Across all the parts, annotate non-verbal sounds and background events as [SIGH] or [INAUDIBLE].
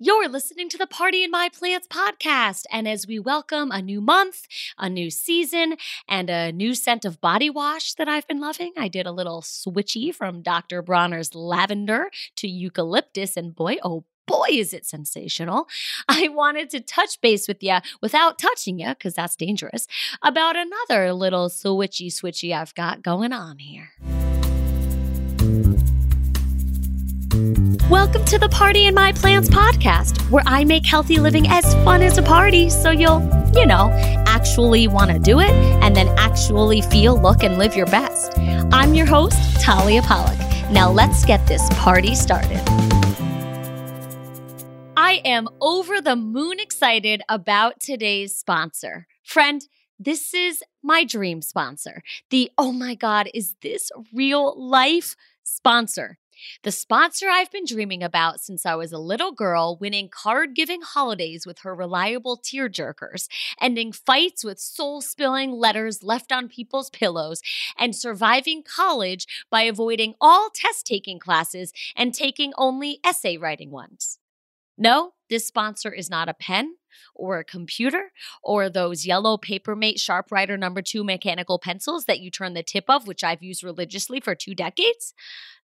You're listening to the Party in My Plants podcast. And as we welcome a new month, a new season, and a new scent of body wash that I've been loving, I did a little switchy from Dr. Bronner's lavender to eucalyptus. And boy, oh boy, is it sensational. [LAUGHS] I wanted to touch base with you without touching you, because that's dangerous, about another little switchy switchy I've got going on here. Welcome to the Party in My Plants podcast, where I make healthy living as fun as a party so you'll, you know, actually want to do it and then actually feel, look, and live your best. I'm your host, Talia Pollock. Now let's get this party started. I am over the moon excited about today's sponsor. Friend, this is my dream sponsor. The oh my God, is this real life sponsor? The sponsor I've been dreaming about since I was a little girl, winning card giving holidays with her reliable tear jerkers, ending fights with soul spilling letters left on people's pillows, and surviving college by avoiding all test taking classes and taking only essay writing ones. No, this sponsor is not a pen or a computer or those yellow Papermate Sharpwriter number two mechanical pencils that you turn the tip of, which I've used religiously for two decades.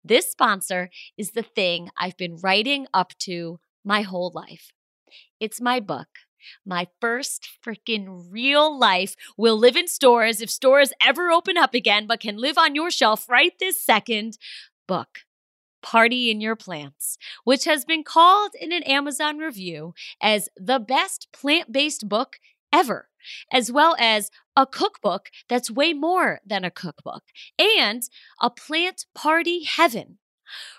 This sponsor is the thing I've been writing up to my whole life. It's my book. My first freaking real life will live in stores if stores ever open up again, but can live on your shelf right this second book. Party in Your Plants, which has been called in an Amazon review as the best plant based book ever, as well as a cookbook that's way more than a cookbook, and a plant party heaven.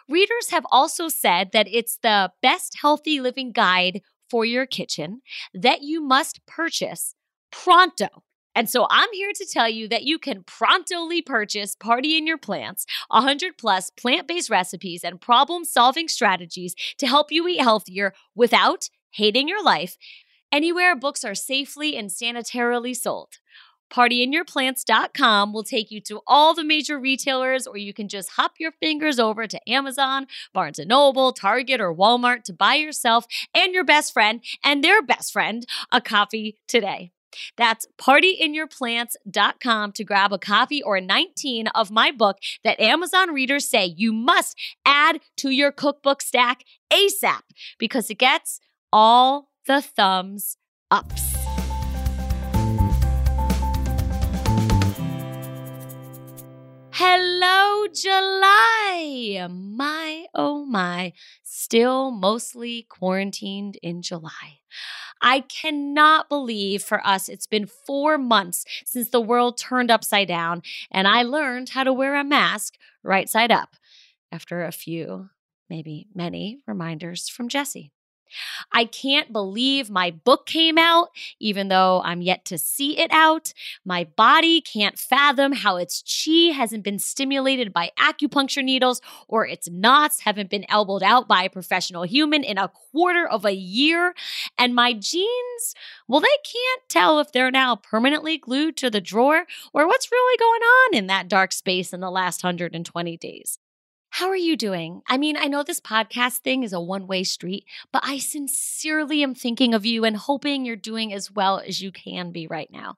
Readers have also said that it's the best healthy living guide for your kitchen that you must purchase pronto. And so I'm here to tell you that you can promptly purchase Party in Your Plants, 100 plus plant based recipes and problem solving strategies to help you eat healthier without hating your life anywhere books are safely and sanitarily sold. PartyInYourPlants.com will take you to all the major retailers, or you can just hop your fingers over to Amazon, Barnes & Noble, Target, or Walmart to buy yourself and your best friend and their best friend a coffee today. That's partyinyourplants.com to grab a copy or 19 of my book that Amazon readers say you must add to your cookbook stack ASAP because it gets all the thumbs ups. Hello, July. My, oh my, still mostly quarantined in July. I cannot believe for us it's been four months since the world turned upside down and I learned how to wear a mask right side up after a few, maybe many reminders from Jesse. I can't believe my book came out, even though I'm yet to see it out. My body can't fathom how its chi hasn't been stimulated by acupuncture needles or its knots haven't been elbowed out by a professional human in a quarter of a year. And my jeans, well, they can't tell if they're now permanently glued to the drawer or what's really going on in that dark space in the last 120 days. How are you doing? I mean, I know this podcast thing is a one way street, but I sincerely am thinking of you and hoping you're doing as well as you can be right now.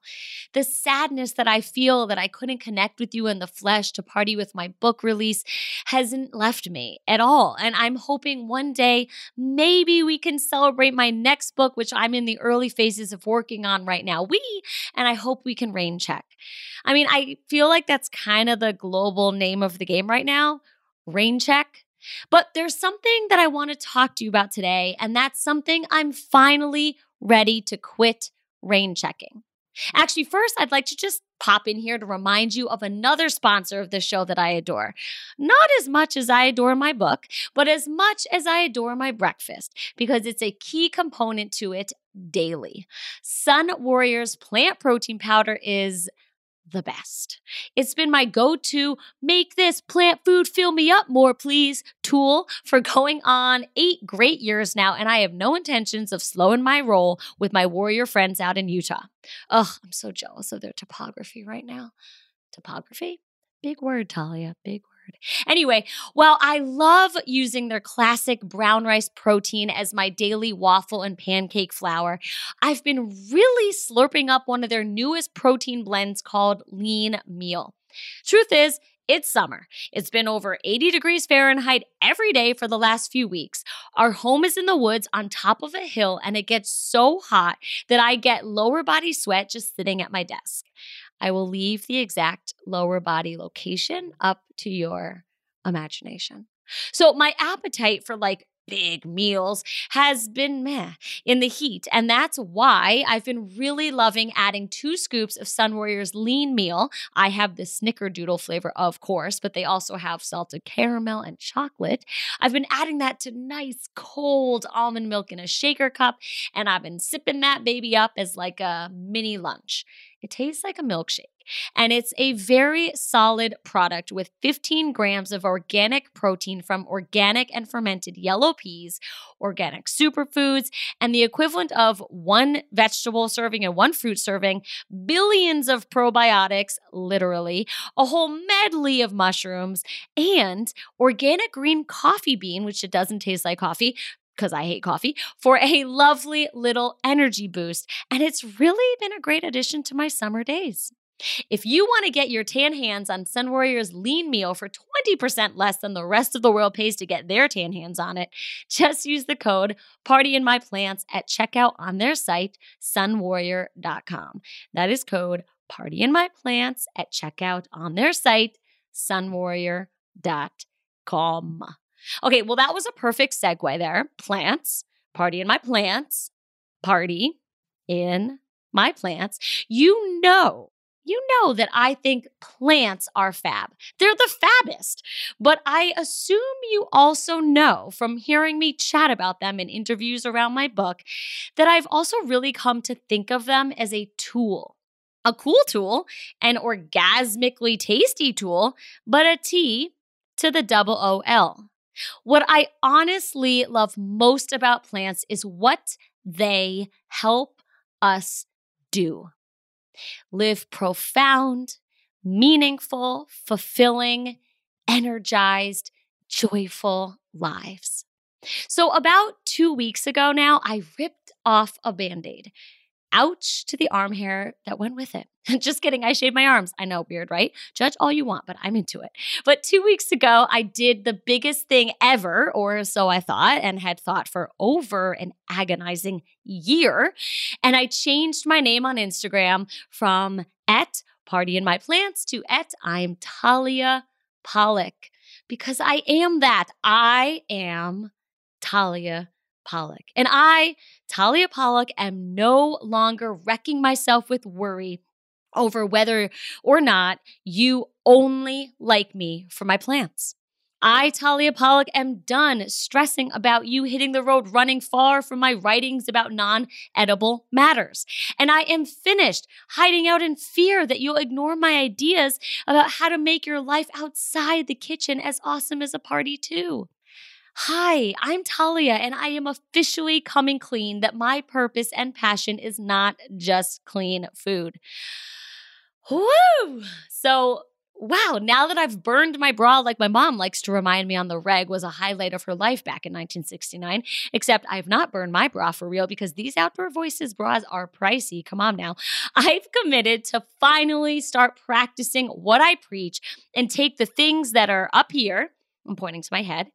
The sadness that I feel that I couldn't connect with you in the flesh to party with my book release hasn't left me at all. And I'm hoping one day maybe we can celebrate my next book, which I'm in the early phases of working on right now. We, and I hope we can rain check. I mean, I feel like that's kind of the global name of the game right now rain check. But there's something that I want to talk to you about today, and that's something I'm finally ready to quit rain checking. Actually, first, I'd like to just pop in here to remind you of another sponsor of the show that I adore. Not as much as I adore my book, but as much as I adore my breakfast, because it's a key component to it daily. Sun Warriors plant protein powder is the best. It's been my go to make this plant food fill me up more, please tool for going on eight great years now, and I have no intentions of slowing my roll with my warrior friends out in Utah. Ugh, I'm so jealous of their topography right now. Topography? Big word, Talia, big word. Anyway, while I love using their classic brown rice protein as my daily waffle and pancake flour, I've been really slurping up one of their newest protein blends called Lean Meal. Truth is, it's summer. It's been over 80 degrees Fahrenheit every day for the last few weeks. Our home is in the woods on top of a hill, and it gets so hot that I get lower body sweat just sitting at my desk. I will leave the exact lower body location up to your imagination. So, my appetite for like big meals has been meh in the heat. And that's why I've been really loving adding two scoops of Sun Warrior's lean meal. I have the snickerdoodle flavor, of course, but they also have salted caramel and chocolate. I've been adding that to nice cold almond milk in a shaker cup, and I've been sipping that baby up as like a mini lunch. It tastes like a milkshake. And it's a very solid product with 15 grams of organic protein from organic and fermented yellow peas, organic superfoods, and the equivalent of one vegetable serving and one fruit serving, billions of probiotics, literally, a whole medley of mushrooms, and organic green coffee bean, which it doesn't taste like coffee, because I hate coffee, for a lovely little energy boost. And it's really been a great addition to my summer days. If you want to get your tan hands on Sun Warrior's lean meal for 20% less than the rest of the world pays to get their tan hands on it, just use the code Party in My Plants at checkout on their site, sunwarrior.com. That is code Party in My Plants at checkout on their site, sunwarrior.com. Okay, well, that was a perfect segue there. Plants, party in my plants, party in my plants. You know, you know that I think plants are fab. They're the fabbest. But I assume you also know from hearing me chat about them in interviews around my book that I've also really come to think of them as a tool. A cool tool, an orgasmically tasty tool, but a T to the double O L. What I honestly love most about plants is what they help us do live profound, meaningful, fulfilling, energized, joyful lives. So, about two weeks ago now, I ripped off a band aid ouch to the arm hair that went with it. [LAUGHS] Just kidding. I shaved my arms. I know, weird, right? Judge all you want, but I'm into it. But two weeks ago, I did the biggest thing ever, or so I thought, and had thought for over an agonizing year. And I changed my name on Instagram from at party in my plants to at I'm Talia Pollock because I am that. I am Talia Pollock. And I, Talia Pollock, am no longer wrecking myself with worry over whether or not you only like me for my plants. I, Talia Pollock, am done stressing about you hitting the road running far from my writings about non edible matters. And I am finished hiding out in fear that you'll ignore my ideas about how to make your life outside the kitchen as awesome as a party, too. Hi, I'm Talia, and I am officially coming clean that my purpose and passion is not just clean food. Woo! So, wow, now that I've burned my bra like my mom likes to remind me on the reg was a highlight of her life back in 1969, except I've not burned my bra for real because these outdoor voices bras are pricey. Come on now. I've committed to finally start practicing what I preach and take the things that are up here, I'm pointing to my head,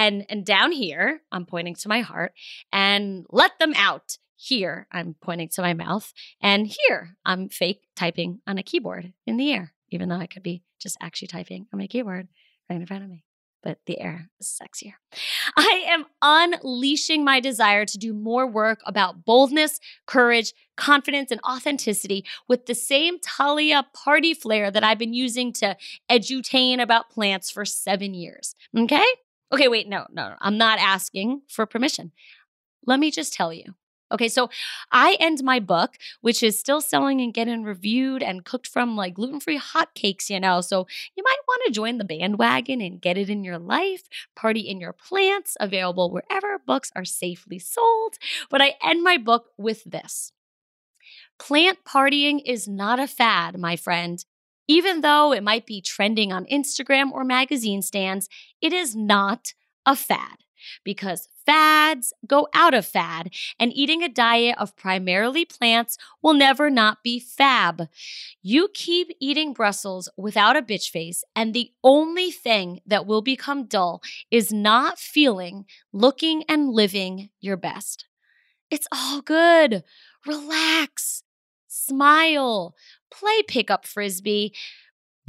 and and down here i'm pointing to my heart and let them out here i'm pointing to my mouth and here i'm fake typing on a keyboard in the air even though i could be just actually typing on my keyboard right in front of me but the air is sexier. I am unleashing my desire to do more work about boldness, courage, confidence, and authenticity with the same Talia party flair that I've been using to edutain about plants for seven years. Okay? Okay, wait, no, no, no. I'm not asking for permission. Let me just tell you. Okay, so I end my book, which is still selling and getting reviewed and cooked from like gluten free hotcakes, you know. So you might want to join the bandwagon and get it in your life, party in your plants, available wherever books are safely sold. But I end my book with this Plant partying is not a fad, my friend. Even though it might be trending on Instagram or magazine stands, it is not a fad because fads go out of fad, and eating a diet of primarily plants will never not be fab. You keep eating Brussels without a bitch face, and the only thing that will become dull is not feeling, looking, and living your best. It's all good. Relax, smile, play pickup frisbee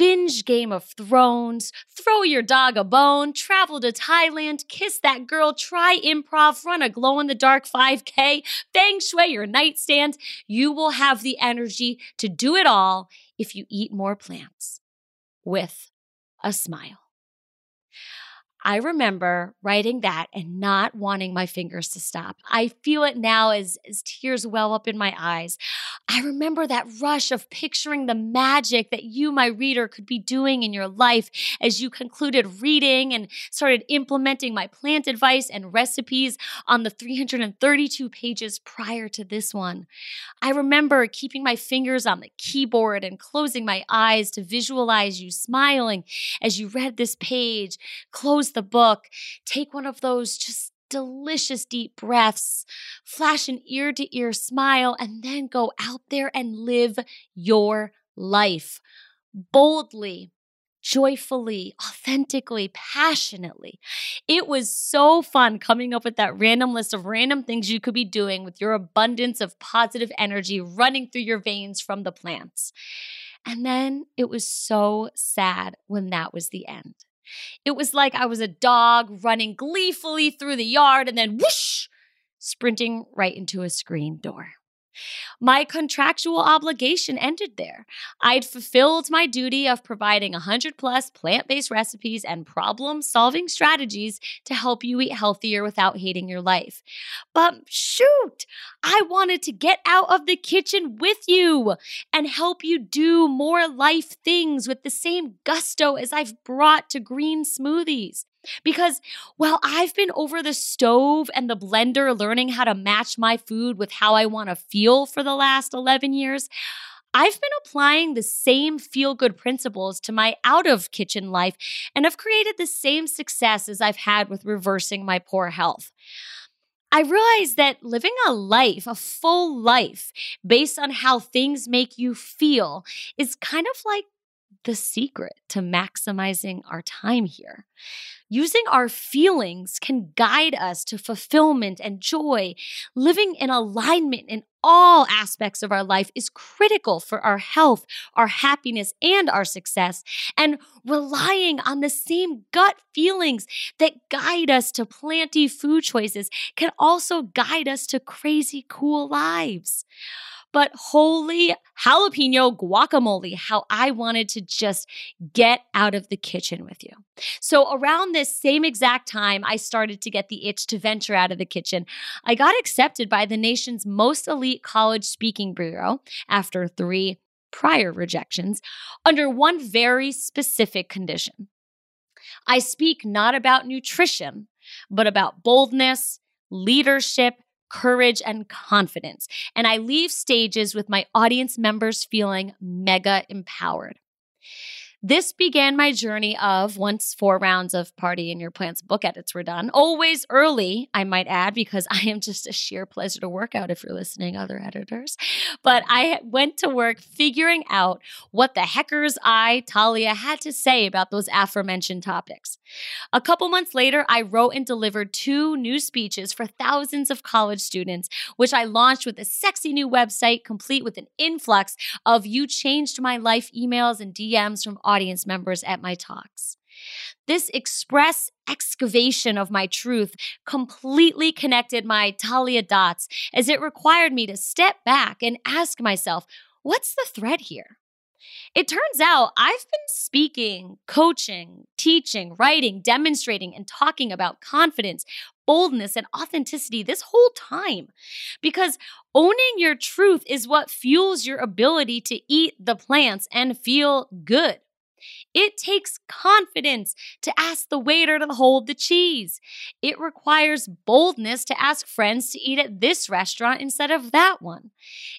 binge Game of Thrones, throw your dog a bone, travel to Thailand, kiss that girl, try improv, run a glow in the dark 5K, feng shui your nightstand. You will have the energy to do it all if you eat more plants with a smile. I remember writing that and not wanting my fingers to stop. I feel it now as, as tears well up in my eyes. I remember that rush of picturing the magic that you, my reader, could be doing in your life as you concluded reading and started implementing my plant advice and recipes on the 332 pages prior to this one. I remember keeping my fingers on the keyboard and closing my eyes to visualize you smiling as you read this page, close the book, take one of those just delicious deep breaths, flash an ear to ear smile, and then go out there and live your life boldly, joyfully, authentically, passionately. It was so fun coming up with that random list of random things you could be doing with your abundance of positive energy running through your veins from the plants. And then it was so sad when that was the end. It was like I was a dog running gleefully through the yard and then whoosh, sprinting right into a screen door. My contractual obligation ended there. I'd fulfilled my duty of providing 100 plus plant based recipes and problem solving strategies to help you eat healthier without hating your life. But shoot, I wanted to get out of the kitchen with you and help you do more life things with the same gusto as I've brought to green smoothies. Because while I've been over the stove and the blender learning how to match my food with how I want to feel for the last 11 years, I've been applying the same feel good principles to my out of kitchen life and have created the same success as I've had with reversing my poor health. I realized that living a life, a full life, based on how things make you feel is kind of like the secret to maximizing our time here. Using our feelings can guide us to fulfillment and joy. Living in alignment in all aspects of our life is critical for our health, our happiness, and our success. And relying on the same gut feelings that guide us to planty food choices can also guide us to crazy cool lives but holy jalapeno guacamole, how I wanted to just get out of the kitchen with you. So, around this same exact time, I started to get the itch to venture out of the kitchen. I got accepted by the nation's most elite college speaking bureau after three prior rejections under one very specific condition. I speak not about nutrition, but about boldness, leadership, courage, and confidence. And I leave stages with my audience members feeling mega empowered. This began my journey of once four rounds of Party in Your Plants book edits were done, always early, I might add, because [LAUGHS] I am just a sheer pleasure to work out if you're listening, other editors. But I went to work figuring out what the heckers I, Talia, had to say about those aforementioned topics. A couple months later, I wrote and delivered two new speeches for thousands of college students, which I launched with a sexy new website complete with an influx of You Changed My Life emails and DMs from audience members at my talks. This express excavation of my truth completely connected my Talia dots as it required me to step back and ask myself, what's the thread here? It turns out I've been speaking, coaching, teaching, writing, demonstrating, and talking about confidence, boldness, and authenticity this whole time. Because owning your truth is what fuels your ability to eat the plants and feel good. It takes confidence to ask the waiter to hold the cheese. It requires boldness to ask friends to eat at this restaurant instead of that one.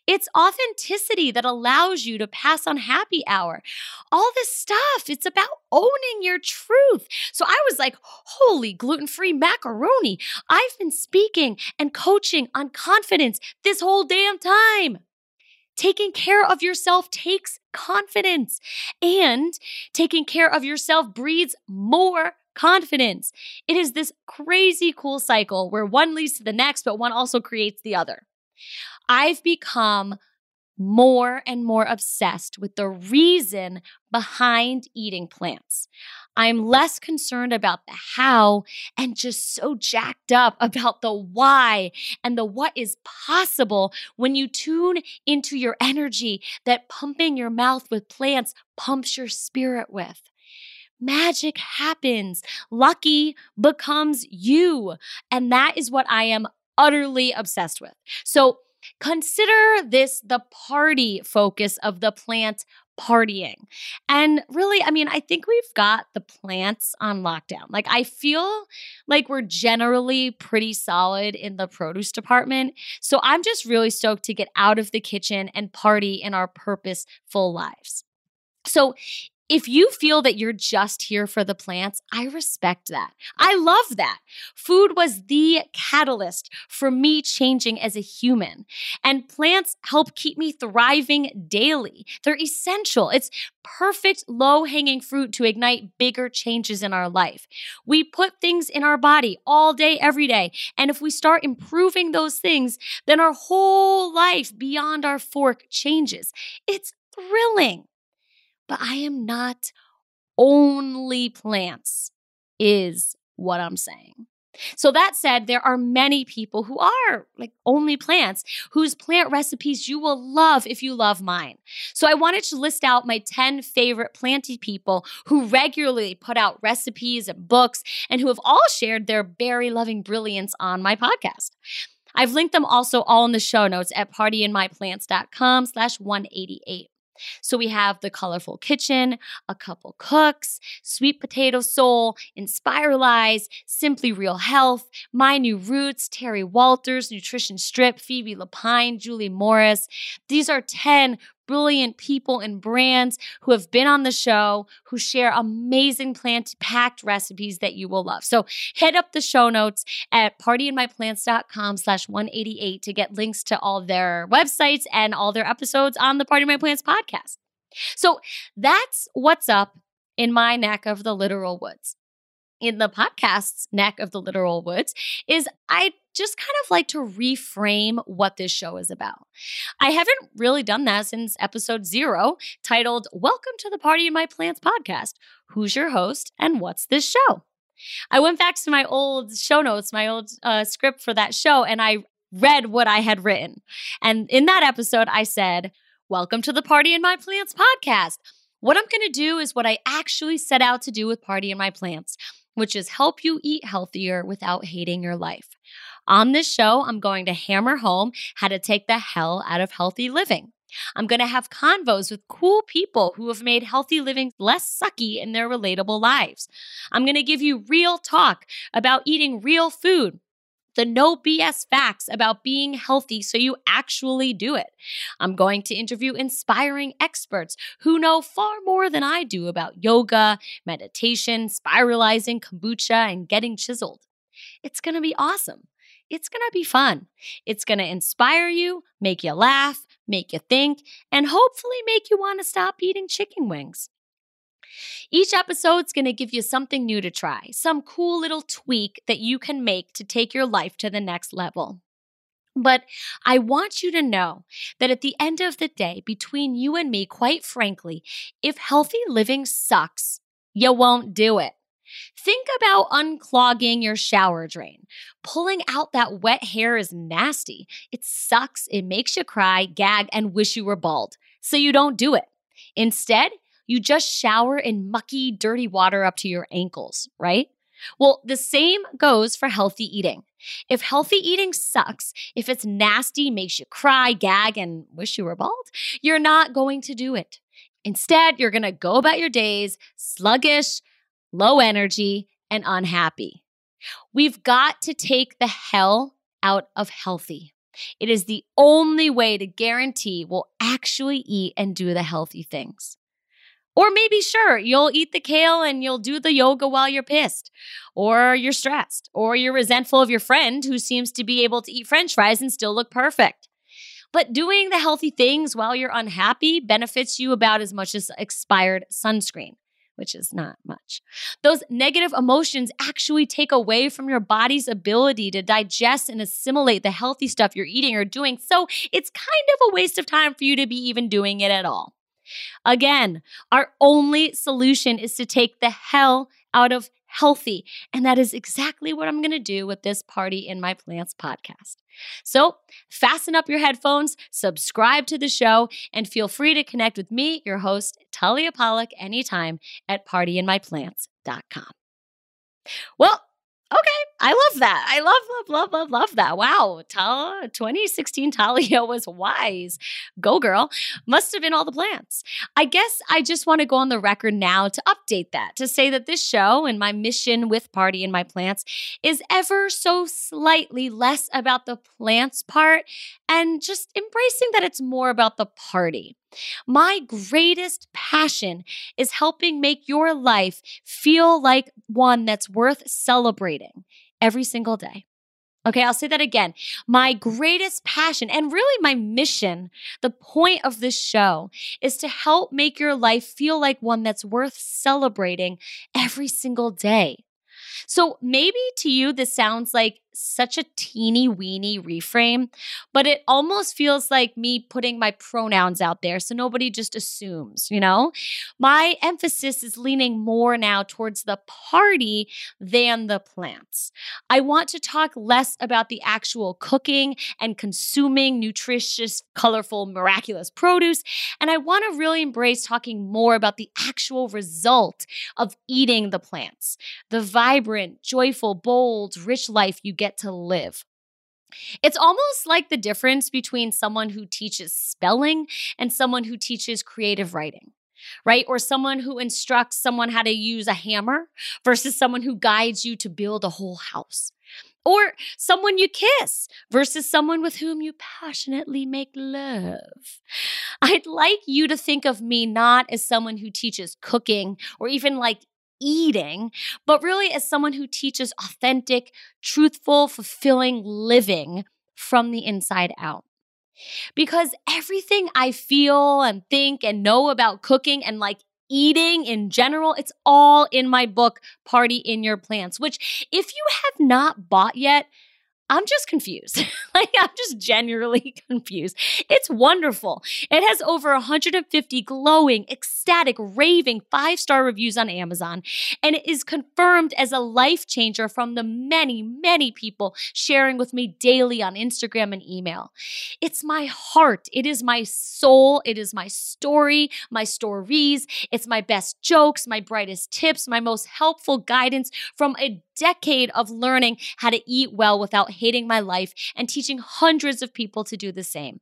It's authenticity that allows you to pass on happy hour. All this stuff, it's about owning your truth. So I was like, holy gluten free macaroni. I've been speaking and coaching on confidence this whole damn time. Taking care of yourself takes confidence, and taking care of yourself breeds more confidence. It is this crazy cool cycle where one leads to the next, but one also creates the other. I've become more and more obsessed with the reason behind eating plants. I'm less concerned about the how and just so jacked up about the why and the what is possible when you tune into your energy that pumping your mouth with plants pumps your spirit with. Magic happens. Lucky becomes you. And that is what I am utterly obsessed with. So, Consider this the party focus of the plant partying. And really, I mean, I think we've got the plants on lockdown. Like, I feel like we're generally pretty solid in the produce department. So I'm just really stoked to get out of the kitchen and party in our purposeful lives. So, if you feel that you're just here for the plants, I respect that. I love that. Food was the catalyst for me changing as a human. And plants help keep me thriving daily. They're essential. It's perfect low hanging fruit to ignite bigger changes in our life. We put things in our body all day, every day. And if we start improving those things, then our whole life beyond our fork changes. It's thrilling but I am not only plants, is what I'm saying. So, that said, there are many people who are like only plants whose plant recipes you will love if you love mine. So, I wanted to list out my 10 favorite planty people who regularly put out recipes and books and who have all shared their berry loving brilliance on my podcast. I've linked them also all in the show notes at partyinmyplants.com slash 188. So we have the colorful kitchen, a couple cooks, sweet potato soul, Inspiralize, Simply Real Health, My New Roots, Terry Walters, Nutrition Strip, Phoebe Lapine, Julie Morris. These are 10 brilliant people and brands who have been on the show, who share amazing plant packed recipes that you will love. So hit up the show notes at partyinmyplants.com slash 188 to get links to all their websites and all their episodes on the Party in My Plants podcast. So that's what's up in my neck of the literal woods in the podcast's neck of the literal woods is I just kind of like to reframe what this show is about. I haven't really done that since episode zero, titled Welcome to the Party in My Plants podcast. Who's your host and what's this show? I went back to my old show notes, my old uh, script for that show, and I read what I had written. And in that episode, I said, Welcome to the Party in My Plants podcast. What I'm going to do is what I actually set out to do with Party in My Plants which is help you eat healthier without hating your life. On this show, I'm going to hammer home how to take the hell out of healthy living. I'm going to have convos with cool people who have made healthy living less sucky in their relatable lives. I'm going to give you real talk about eating real food the no BS facts about being healthy so you actually do it. I'm going to interview inspiring experts who know far more than I do about yoga, meditation, spiralizing, kombucha, and getting chiseled. It's going to be awesome. It's going to be fun. It's going to inspire you, make you laugh, make you think, and hopefully make you want to stop eating chicken wings. Each episode's going to give you something new to try, some cool little tweak that you can make to take your life to the next level. But I want you to know that at the end of the day, between you and me, quite frankly, if healthy living sucks, you won't do it. Think about unclogging your shower drain. Pulling out that wet hair is nasty. It sucks, it makes you cry, gag, and wish you were bald. So you don't do it. Instead, you just shower in mucky, dirty water up to your ankles, right? Well, the same goes for healthy eating. If healthy eating sucks, if it's nasty, makes you cry, gag, and wish you were bald, you're not going to do it. Instead, you're going to go about your days sluggish, low energy, and unhappy. We've got to take the hell out of healthy. It is the only way to guarantee we'll actually eat and do the healthy things. Or maybe, sure, you'll eat the kale and you'll do the yoga while you're pissed, or you're stressed, or you're resentful of your friend who seems to be able to eat french fries and still look perfect. But doing the healthy things while you're unhappy benefits you about as much as expired sunscreen, which is not much. Those negative emotions actually take away from your body's ability to digest and assimilate the healthy stuff you're eating or doing. So it's kind of a waste of time for you to be even doing it at all. Again, our only solution is to take the hell out of healthy. And that is exactly what I'm going to do with this Party in My Plants podcast. So fasten up your headphones, subscribe to the show, and feel free to connect with me, your host, Talia Pollock, anytime at partyinmyplants.com. Well, Okay, I love that. I love, love, love, love, love that. Wow, Tal- 2016 Talia was wise. Go, girl. Must have been all the plants. I guess I just want to go on the record now to update that, to say that this show and my mission with Party in My Plants is ever so slightly less about the plants part and just embracing that it's more about the party. My greatest passion is helping make your life feel like one that's worth celebrating every single day. Okay, I'll say that again. My greatest passion and really my mission, the point of this show is to help make your life feel like one that's worth celebrating every single day. So maybe to you, this sounds like such a teeny weeny reframe, but it almost feels like me putting my pronouns out there so nobody just assumes, you know? My emphasis is leaning more now towards the party than the plants. I want to talk less about the actual cooking and consuming nutritious, colorful, miraculous produce, and I want to really embrace talking more about the actual result of eating the plants, the vibrant, joyful, bold, rich life you get to live. It's almost like the difference between someone who teaches spelling and someone who teaches creative writing, right? Or someone who instructs someone how to use a hammer versus someone who guides you to build a whole house. Or someone you kiss versus someone with whom you passionately make love. I'd like you to think of me not as someone who teaches cooking or even like eating, but really as someone who teaches authentic, truthful, fulfilling living from the inside out. Because everything I feel and think and know about cooking and like eating in general, it's all in my book, Party in Your Plants, which if you have not bought yet, I'm just confused. [LAUGHS] like, I'm just genuinely [LAUGHS] confused. It's wonderful. It has over 150 glowing, ecstatic, raving five star reviews on Amazon, and it is confirmed as a life changer from the many, many people sharing with me daily on Instagram and email. It's my heart. It is my soul. It is my story, my stories. It's my best jokes, my brightest tips, my most helpful guidance from a decade of learning how to eat well without hating my life and teaching hundreds of people to do the same.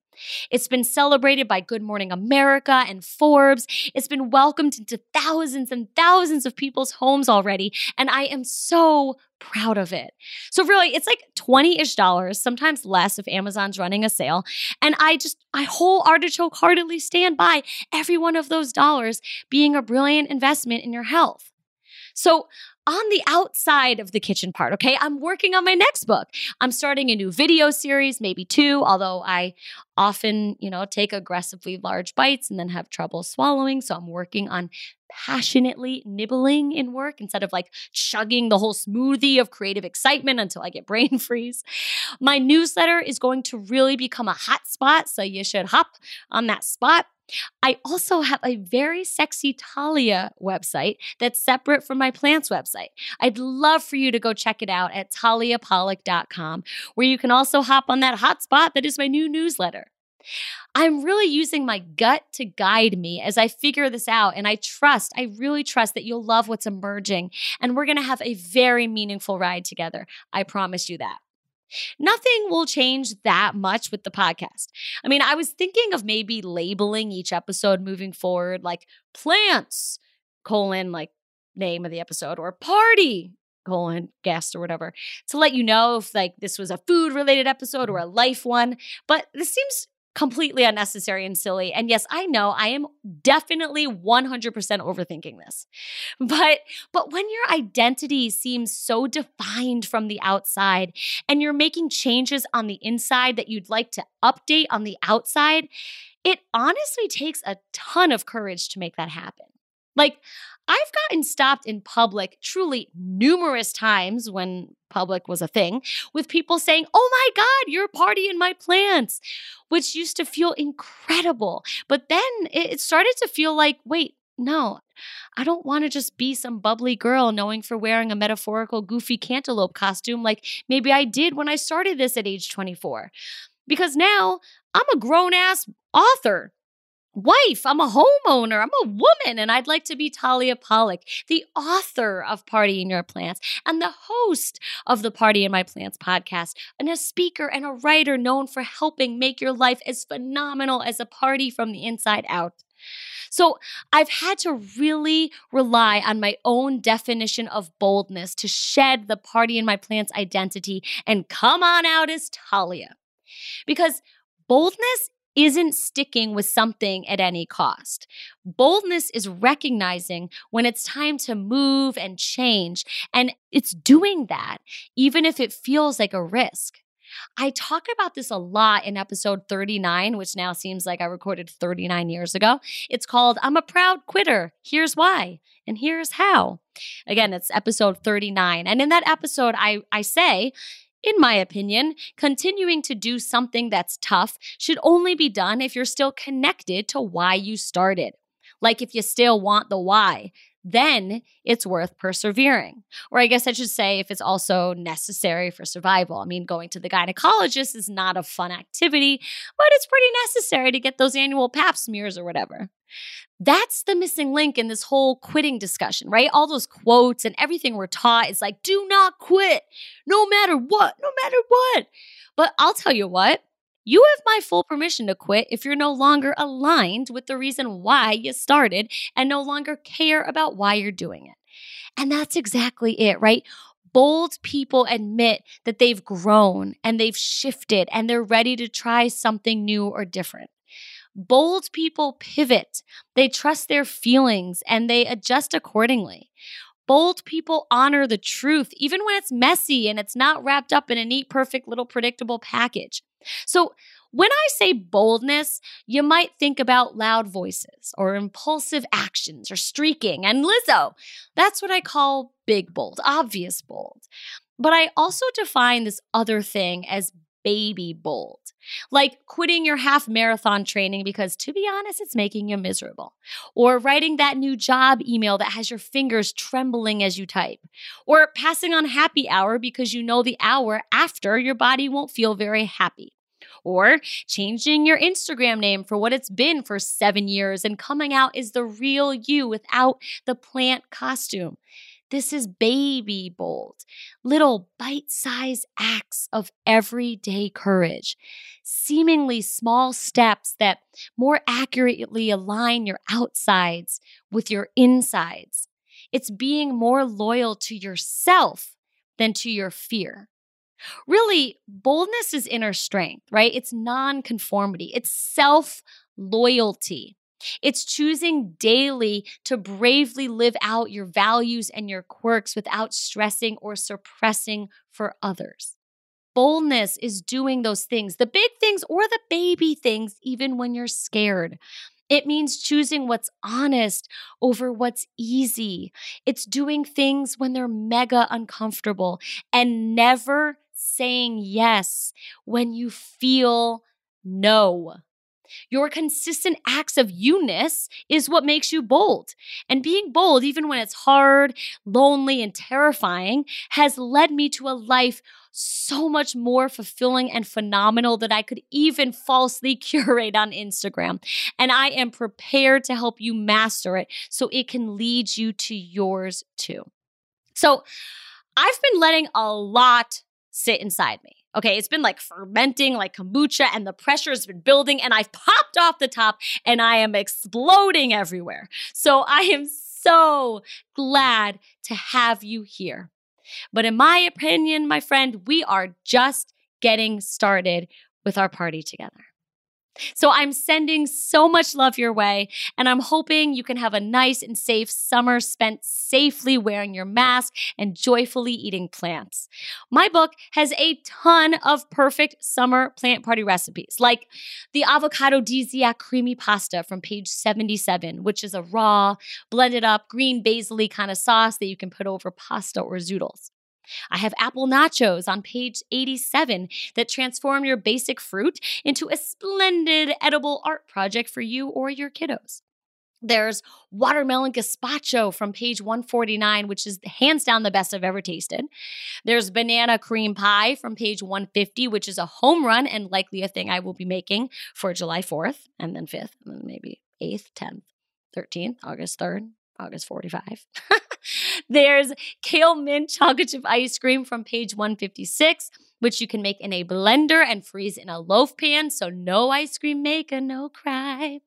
It's been celebrated by Good Morning America and Forbes. It's been welcomed into thousands and thousands of people's homes already, and I am so proud of it. So really, it's like 20-ish dollars, sometimes less if Amazon's running a sale, and I just I whole artichoke heartedly stand by every one of those dollars being a brilliant investment in your health. So on the outside of the kitchen part, okay? I'm working on my next book. I'm starting a new video series, maybe two, although I often, you know, take aggressively large bites and then have trouble swallowing. So I'm working on passionately nibbling in work instead of like chugging the whole smoothie of creative excitement until I get [LAUGHS] brain freeze. My newsletter is going to really become a hot spot. So you should hop on that spot. I also have a very sexy Talia website that's separate from my plants website. I'd love for you to go check it out at taliapollock.com, where you can also hop on that hotspot that is my new newsletter. I'm really using my gut to guide me as I figure this out. And I trust, I really trust that you'll love what's emerging. And we're going to have a very meaningful ride together. I promise you that. Nothing will change that much with the podcast. I mean, I was thinking of maybe labeling each episode moving forward like plants, colon, like name of the episode, or party, colon, guest, or whatever, to let you know if like this was a food related episode or a life one. But this seems completely unnecessary and silly. And yes, I know I am definitely 100% overthinking this. But but when your identity seems so defined from the outside and you're making changes on the inside that you'd like to update on the outside, it honestly takes a ton of courage to make that happen. Like, I've gotten stopped in public truly numerous times when public was a thing with people saying, Oh my God, you're a party in my plants, which used to feel incredible. But then it started to feel like, wait, no, I don't want to just be some bubbly girl knowing for wearing a metaphorical goofy cantaloupe costume like maybe I did when I started this at age 24. Because now I'm a grown ass author wife. I'm a homeowner. I'm a woman. And I'd like to be Talia Pollock, the author of Party in Your Plants and the host of the Party in My Plants podcast, and a speaker and a writer known for helping make your life as phenomenal as a party from the inside out. So I've had to really rely on my own definition of boldness to shed the Party in My Plants identity and come on out as Talia. Because boldness isn't sticking with something at any cost. Boldness is recognizing when it's time to move and change, and it's doing that, even if it feels like a risk. I talk about this a lot in episode 39, which now seems like I recorded 39 years ago. It's called I'm a Proud Quitter. Here's why, and here's how. Again, it's episode 39. And in that episode, I, I say, in my opinion, continuing to do something that's tough should only be done if you're still connected to why you started. Like if you still want the why, then it's worth persevering. Or I guess I should say, if it's also necessary for survival. I mean, going to the gynecologist is not a fun activity, but it's pretty necessary to get those annual pap smears or whatever. That's the missing link in this whole quitting discussion, right? All those quotes and everything we're taught is like, do not quit, no matter what, no matter what. But I'll tell you what, you have my full permission to quit if you're no longer aligned with the reason why you started and no longer care about why you're doing it. And that's exactly it, right? Bold people admit that they've grown and they've shifted and they're ready to try something new or different. Bold people pivot, they trust their feelings, and they adjust accordingly. Bold people honor the truth, even when it's messy and it's not wrapped up in a neat, perfect, little predictable package. So, when I say boldness, you might think about loud voices or impulsive actions or streaking. And Lizzo, that's what I call big bold, obvious bold. But I also define this other thing as baby bold. Like quitting your half marathon training because, to be honest, it's making you miserable. Or writing that new job email that has your fingers trembling as you type. Or passing on happy hour because you know the hour after your body won't feel very happy. Or changing your Instagram name for what it's been for seven years and coming out as the real you without the plant costume. This is baby bold, little bite sized acts of everyday courage, seemingly small steps that more accurately align your outsides with your insides. It's being more loyal to yourself than to your fear. Really, boldness is inner strength, right? It's non-conformity, it's self loyalty. It's choosing daily to bravely live out your values and your quirks without stressing or suppressing for others. Boldness is doing those things, the big things or the baby things, even when you're scared. It means choosing what's honest over what's easy. It's doing things when they're mega uncomfortable and never saying yes when you feel no. Your consistent acts of you-ness is what makes you bold. And being bold, even when it's hard, lonely, and terrifying, has led me to a life so much more fulfilling and phenomenal that I could even falsely [LAUGHS] curate on Instagram. And I am prepared to help you master it so it can lead you to yours too. So I've been letting a lot sit inside me Okay, it's been like fermenting like kombucha and the pressure has been building and I've popped off the top and I am exploding everywhere. So I am so glad to have you here. But in my opinion, my friend, we are just getting started with our party together. So I'm sending so much love your way, and I'm hoping you can have a nice and safe summer spent safely wearing your mask and joyfully eating plants. My book has a ton of perfect summer plant party recipes, like the avocado Desiac creamy pasta from page 77, which is a raw, blended up green basil kind of sauce that you can put over pasta or zoodles. I have apple nachos on page 87 that transform your basic fruit into a splendid edible art project for you or your kiddos. There's watermelon gazpacho from page 149, which is hands down the best I've ever tasted. There's banana cream pie from page 150, which is a home run and likely a thing I will be making for July 4th and then 5th, and then maybe 8th, 10th, 13th, August 3rd, August 45. [LAUGHS] There's kale mint chocolate chip ice cream from page 156 which you can make in a blender and freeze in a loaf pan. So no ice cream maker, no cry.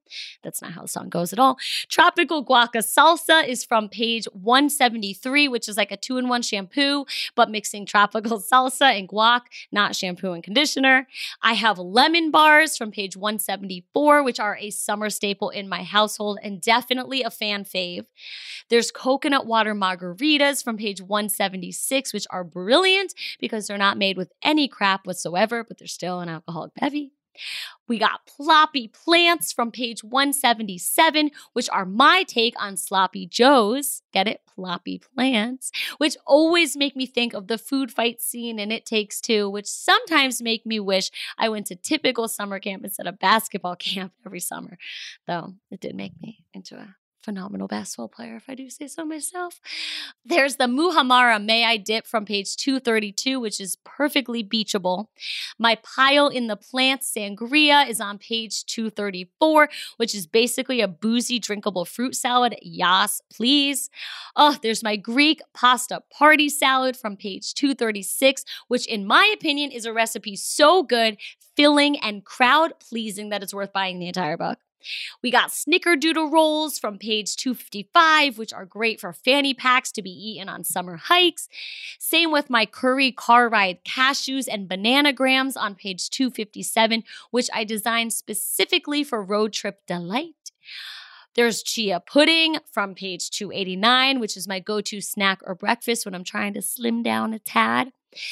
That's not how the song goes at all. Tropical Guaca Salsa is from page 173, which is like a two in one shampoo, but mixing tropical [LAUGHS] salsa and guac, not shampoo and conditioner. I have lemon bars from page 174, which are a summer staple in my household and definitely a fan fave. There's coconut water margaritas from page 176, which are brilliant because they're not made with any crap whatsoever, but they're still an alcoholic bevy. We got ploppy plants from page 177, which are my take on sloppy joes. Get it? Ploppy plants, which always make me think of the food fight scene in It Takes Two, which sometimes make me wish I went to typical summer camp instead of basketball [LAUGHS] camp every summer. Though it did make me into a phenomenal basketball player, if I do say so myself. There's the Muhammara May I Dip from page 232, which is perfectly beachable. My pile in the Plant sangria is on page 234, which is basically a boozy, drinkable fruit salad. Yas, please. Oh, there's my Greek pasta party salad from page 236, which, in my opinion, is a recipe so good, filling, and crowd pleasing that it's worth buying the entire book. We got snickerdoodle rolls from page 255, which are great for fanny packs to be eaten on summer hikes. Same with my curry car ride cashews and bananagrams on page 257, which I designed specifically for road trip delight. There's chia pudding from page 289, which is my go to snack or breakfast when I'm trying to slim down a tad.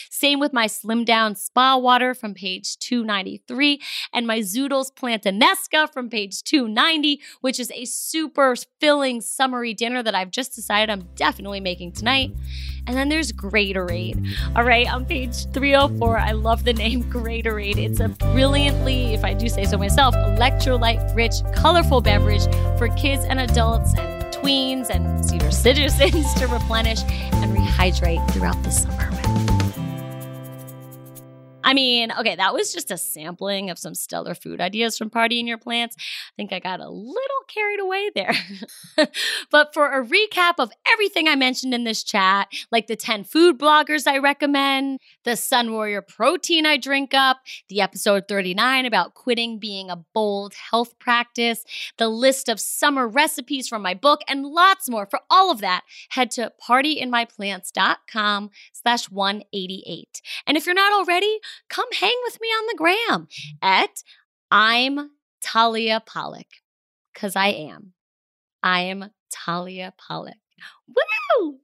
Same with my Slim Down Spa Water from page 293 and my Zoodles Plantanesca from page 290, which is a super filling summery dinner that I've just decided I'm definitely making tonight. And then there's Greatorade. All right, on page 304, I love the name [LAUGHS] Greatorade. It's a brilliantly, if I do say so myself, electrolyte rich, colorful beverage for kids and adults and tweens and senior citizens [LAUGHS] to replenish and rehydrate throughout the summer. I mean, okay, that was just a sampling of some stellar food ideas from Party in Your Plants. I think I got a little carried away there. [LAUGHS] but for a recap of everything I mentioned in this chat, like the 10 food bloggers I recommend, the Sunwarrior protein I drink up, the episode 39 about quitting being a bold health practice, the list of summer recipes from my book, and lots more. For all of that, head to partyinmyplants.com slash 188. And if you're not already, come hang with me on the gram at I'm Talia Pollock, because I am. I am Talia Pollock. Woo!